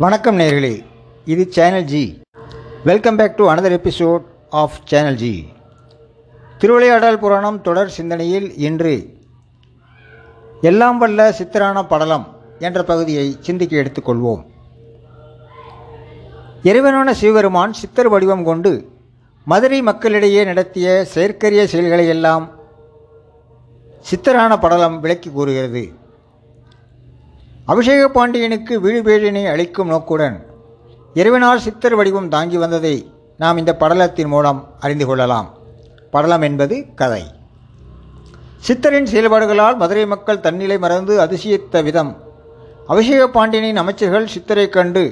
வணக்கம் நேர்களே இது channel G welcome back to another episode of channel G Thiruvilayadal Puranam தொடர் சிந்தனையில் இன்று எல்லாம் வல்ல சித்திரான படலம் என்ற பகுதியை சிந்திக்க எடுத்துக்கொள்வோம். இறைவனான சிவபெருமான் சித்தர் வடிவம் கொண்டு மதுரை மக்களிடையே நடத்திய செயற்கரிய செயல்களை எல்லாம் சித்தரான படலம் விளக்கி கூறுகிறது. அபிஷேக பாண்டியனுக்கு வீடுபேடினை அளிக்கும் நோக்குடன் இறைவனால் சித்தர் வடிவம் தாங்கி வந்ததை நாம் இந்த படலத்தின் மூலம் அறிந்து கொள்ளலாம். படலம் என்பது கதை. சித்தரின் செயல்பாடுகளால் மதுரை மக்கள் தன்னிலை மறந்து அதிசயித்த விதம். அபிஷேக பாண்டியனின் அமைச்சர்கள் சித்தரைக் கண்டு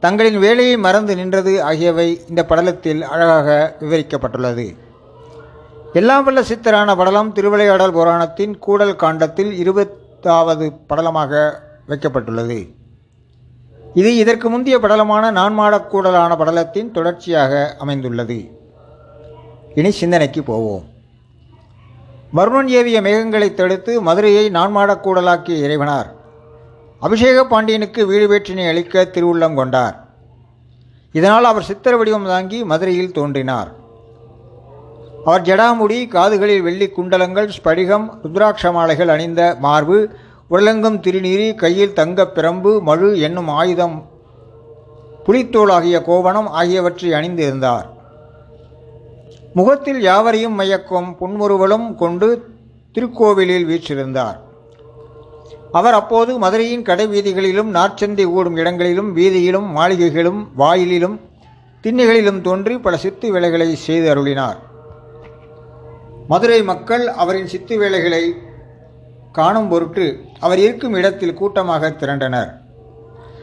தங்களின் வேலையை மறந்து நின்றது ஆகியவை இந்த படலத்தில் அழகாக விவரிக்கப்பட்டுள்ளது. எல்லாம் வல்ல சித்தரான படலம் திருவிளையாடல் புராணத்தின் கூடல் காண்டத்தில் இருபத்தாவது படலமாக வைக்கப்பட்டுள்ளது. இது இதற்கு முந்தைய படலமான நான்மாடக்கூடலான படலத்தின் தொடர்ச்சியாக அமைந்துள்ளது. இனி சிந்தனைக்கு போவோம். வருணன் ஏவிய மேகங்களை தடுத்து மதுரையை நான்மாடக்கூடலாக்கிய இறைவனார். அபிஷேக பாண்டியனுக்கு வீடு வேற்றினை அளிக்க திருவுள்ளம் கொண்டார். இதனால் அவர் சித்திர வடிவம் தாங்கி மதுரையில் தோன்றினார். அவர் ஜடாமுடி காதுகளில் வெள்ளி குண்டலங்கள் ஸ்படிகம் ருத்ராட்ச மாலைகள் அணிந்த மார்பு உடலெங்கும் திருநீரி கையில் தங்கப் பிரம்பு மழு என்னும் ஆயுதம். புலித்தோல் ஆகிய கோவணம் ஆகியவற்றை அணிந்திருந்தார் முகத்தில் யாவரையும் மயக்கும் புன்முறுவலும் கொண்டு திருக்கோவிலில் வீற்றிருந்தார். அவர் அப்போது மதுரையின் கடை வீதிகளிலும் நாற்சந்தை ஓடும் இடங்களிலும் வீதியிலும் மாளிகைகளும் வாயிலிலும் திண்ணைகளிலும் தோன்றி பல சித்து வேலைகளை செய்து அருளினார். மதுரை மக்கள் அவரின் சித்து வேலைகளை காணும் பொருட்டு அவர் இருக்கும் இடத்தில் கூட்டமாக திரண்டனர்.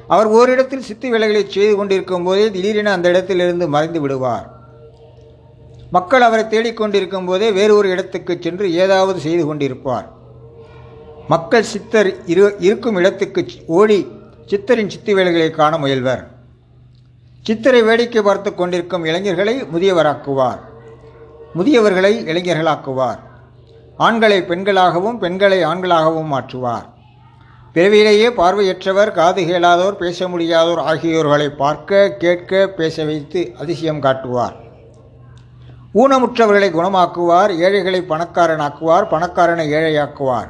அவர் ஓரிடத்தில் சித்தி வேலைகளை செய்து கொண்டிருக்கும் போதே திடீரென அந்த இடத்திலிருந்து மறைந்து விடுவார். மக்கள் அவரை தேடிக்கொண்டிருக்கும் போதே வேறு ஒரு இடத்துக்கு சென்று ஏதாவது செய்து கொண்டிருப்பார். மக்கள் சித்தர் இரு இருக்கும் இடத்துக்கு ஓடி சித்தரின் சித்தி வேலைகளை காண முயல்வர். சித்தரை வேடிக்கை பார்த்து கொண்டிருக்கும் இளைஞர்களை முதியவராக்குவார். முதியவர்களை இளைஞர்களாக்குவார். ஆண்களை பெண்களாகவும் பெண்களை ஆண்களாகவும் மாற்றுவார். பிறவியிலேயே பார்வையற்றவர் காது கேளாதோர் பேச முடியாதோர் ஆகியோர்களை பார்க்க கேட்க பேச வைத்து அதிசயம் காட்டுவார். ஊனமுற்றவர்களை குணமாக்குவார் ஏழைகளை பணக்காரனாக்குவார் பணக்காரனை ஏழையாக்குவார்.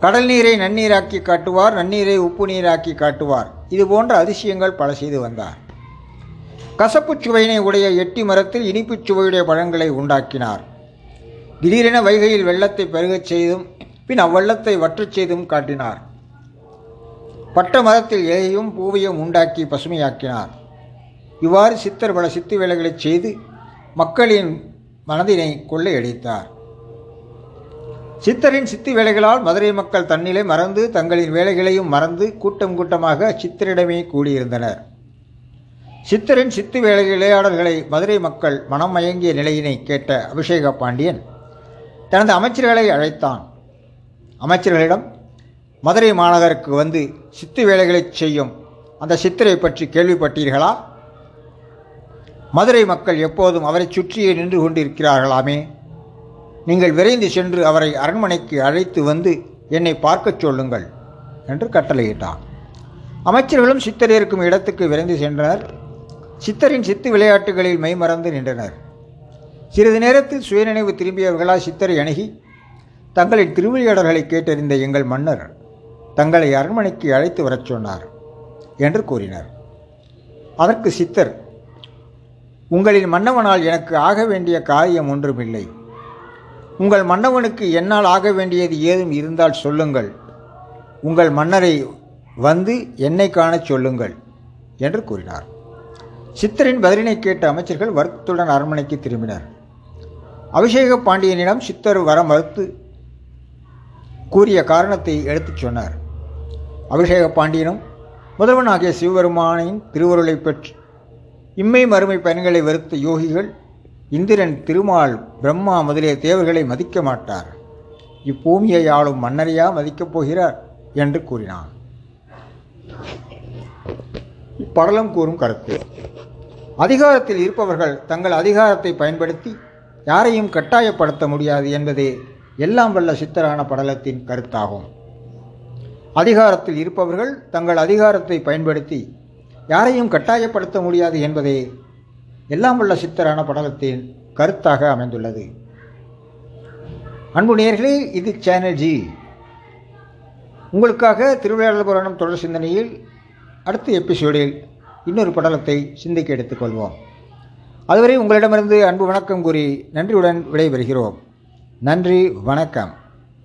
கடல் நீரை நன்னீராக்கி காட்டுவார் நன்னீரை உப்பு நீராக்கி காட்டுவார். இது போன்ற அதிசயங்கள் பல செய்து வந்தார். கசப்புச் சுவையினை உடைய எட்டி மரத்தில் இனிப்புச் சுவையுடைய பழங்களை உண்டாக்கினார். திடீரென வைகையில் வெள்ளத்தை பெருகச் செய்தும் பின் அவ்வெள்ளத்தை வற்றச் செய்தும் காட்டினார். பட்ட மதத்தில் இலையும் பூவையும் உண்டாக்கி பசுமையாக்கினார். இவ்வாறு சித்தர் பல சித்து வேலைகளைச் செய்து மக்களின் மனதினை கொள்ளையடித்தார் சித்தரின் சித்தி வேலைகளால் மதுரை மக்கள் தன்னிலை மறந்து தங்களின் வேலைகளையும் மறந்து கூட்டம் கூட்டமாக சித்தரிடமே கூடியிருந்தனர். சித்தரின் சித்து வேலை விளையாடல்களை மதுரை மக்கள் மனம் மயங்கிய நிலையினை கேட்ட அபிஷேக பாண்டியன் தனது அமைச்சர்களை அழைத்தான். அமைச்சர்களிடம் மதுரை மாநகருக்கு வந்து சித்து வேலைகளை செய்யும் அந்த சித்தரை பற்றி கேள்விப்பட்டீர்களா? மதுரை மக்கள் எப்போதும் அவரை சுற்றியே நின்று கொண்டிருக்கிறார்களாமே. நீங்கள் விரைந்து சென்று அவரை அரண்மனைக்கு அழைத்து வந்து என்னை பார்க்கச் சொல்லுங்கள் என்று கட்டளையிட்டான். அமைச்சர்களும் சித்தர் இருக்கும் இடத்துக்கு விரைந்து சென்றனர். சித்தரின் சித்து விளையாட்டுகளில் மெய்மறந்து நின்றனர். சிறிது நேரத்தில் சுயநினைவு திரும்பியவர்களால் சித்தரை அணுகி தங்களின் திருவிளையாடல்களை கேட்டறிந்த எங்கள் மன்னர் தங்களை அரண்மனைக்கு அழைத்து வரச் சொன்னார் என்று கூறினர். அதற்கு சித்தர் உங்களின் மன்னவனால் எனக்கு ஆக வேண்டிய காரியம் ஒன்றுமில்லை. உங்கள் மன்னவனுக்கு என்னால் ஆக வேண்டியது ஏதும் இருந்தால் சொல்லுங்கள். உங்கள் மன்னரை வந்து என்னை காணச் சொல்லுங்கள் என்று கூறினார். சித்தரின் பதிலினை கேட்ட அமைச்சர்கள் வருத்தத்துடன் அரண்மனைக்கு திரும்பினர். அபிஷேக பாண்டியனிடம் சித்தர் வர மறுத்து கூறிய காரணத்தை எடுத்துச் சொன்னார். அபிஷேக பாண்டியனும் முதல்வனாகிய சிவபெருமானின் திருவருளை பெற்று இம்மை மறுமை பயன்களை வெறுத்த யோகிகள் இந்திரன் திருமால் பிரம்மா முதலிய தேவர்களை மதிக்க மாட்டார். இப்பூமியை ஆளும் மன்னரையா மதிக்கப் போகிறார் என்று கூறினான். இப்படலம் கூறும் கருத்து. அதிகாரத்தில் இருப்பவர்கள் தங்கள் அதிகாரத்தை பயன்படுத்தி யாரையும் கட்டாயப்படுத்த முடியாது என்பதே எல்லாம் வல்ல சித்தரான படலத்தின் கருத்தாகும். அதிகாரத்தில் இருப்பவர்கள் தங்கள் அதிகாரத்தை பயன்படுத்தி யாரையும் கட்டாயப்படுத்த முடியாது என்பதே எல்லாம் வல்ல சித்தரான படலத்தின் கருத்தாக அமைந்துள்ளது. அன்பு நேர்களே இது சேனல் ஜி உங்களுக்காக திருவிளையாடல் புராணம் தொடர் சிந்தனையில் அடுத்த எபிசோடில் இன்னொரு படலத்தை சிந்திக்க எடுத்துக்கொள்வோம். அதுவரை உங்களிடமிருந்து அன்பு வணக்கம் கூறி நன்றியுடன் விடைபெறுகிறோம். நன்றி வணக்கம்.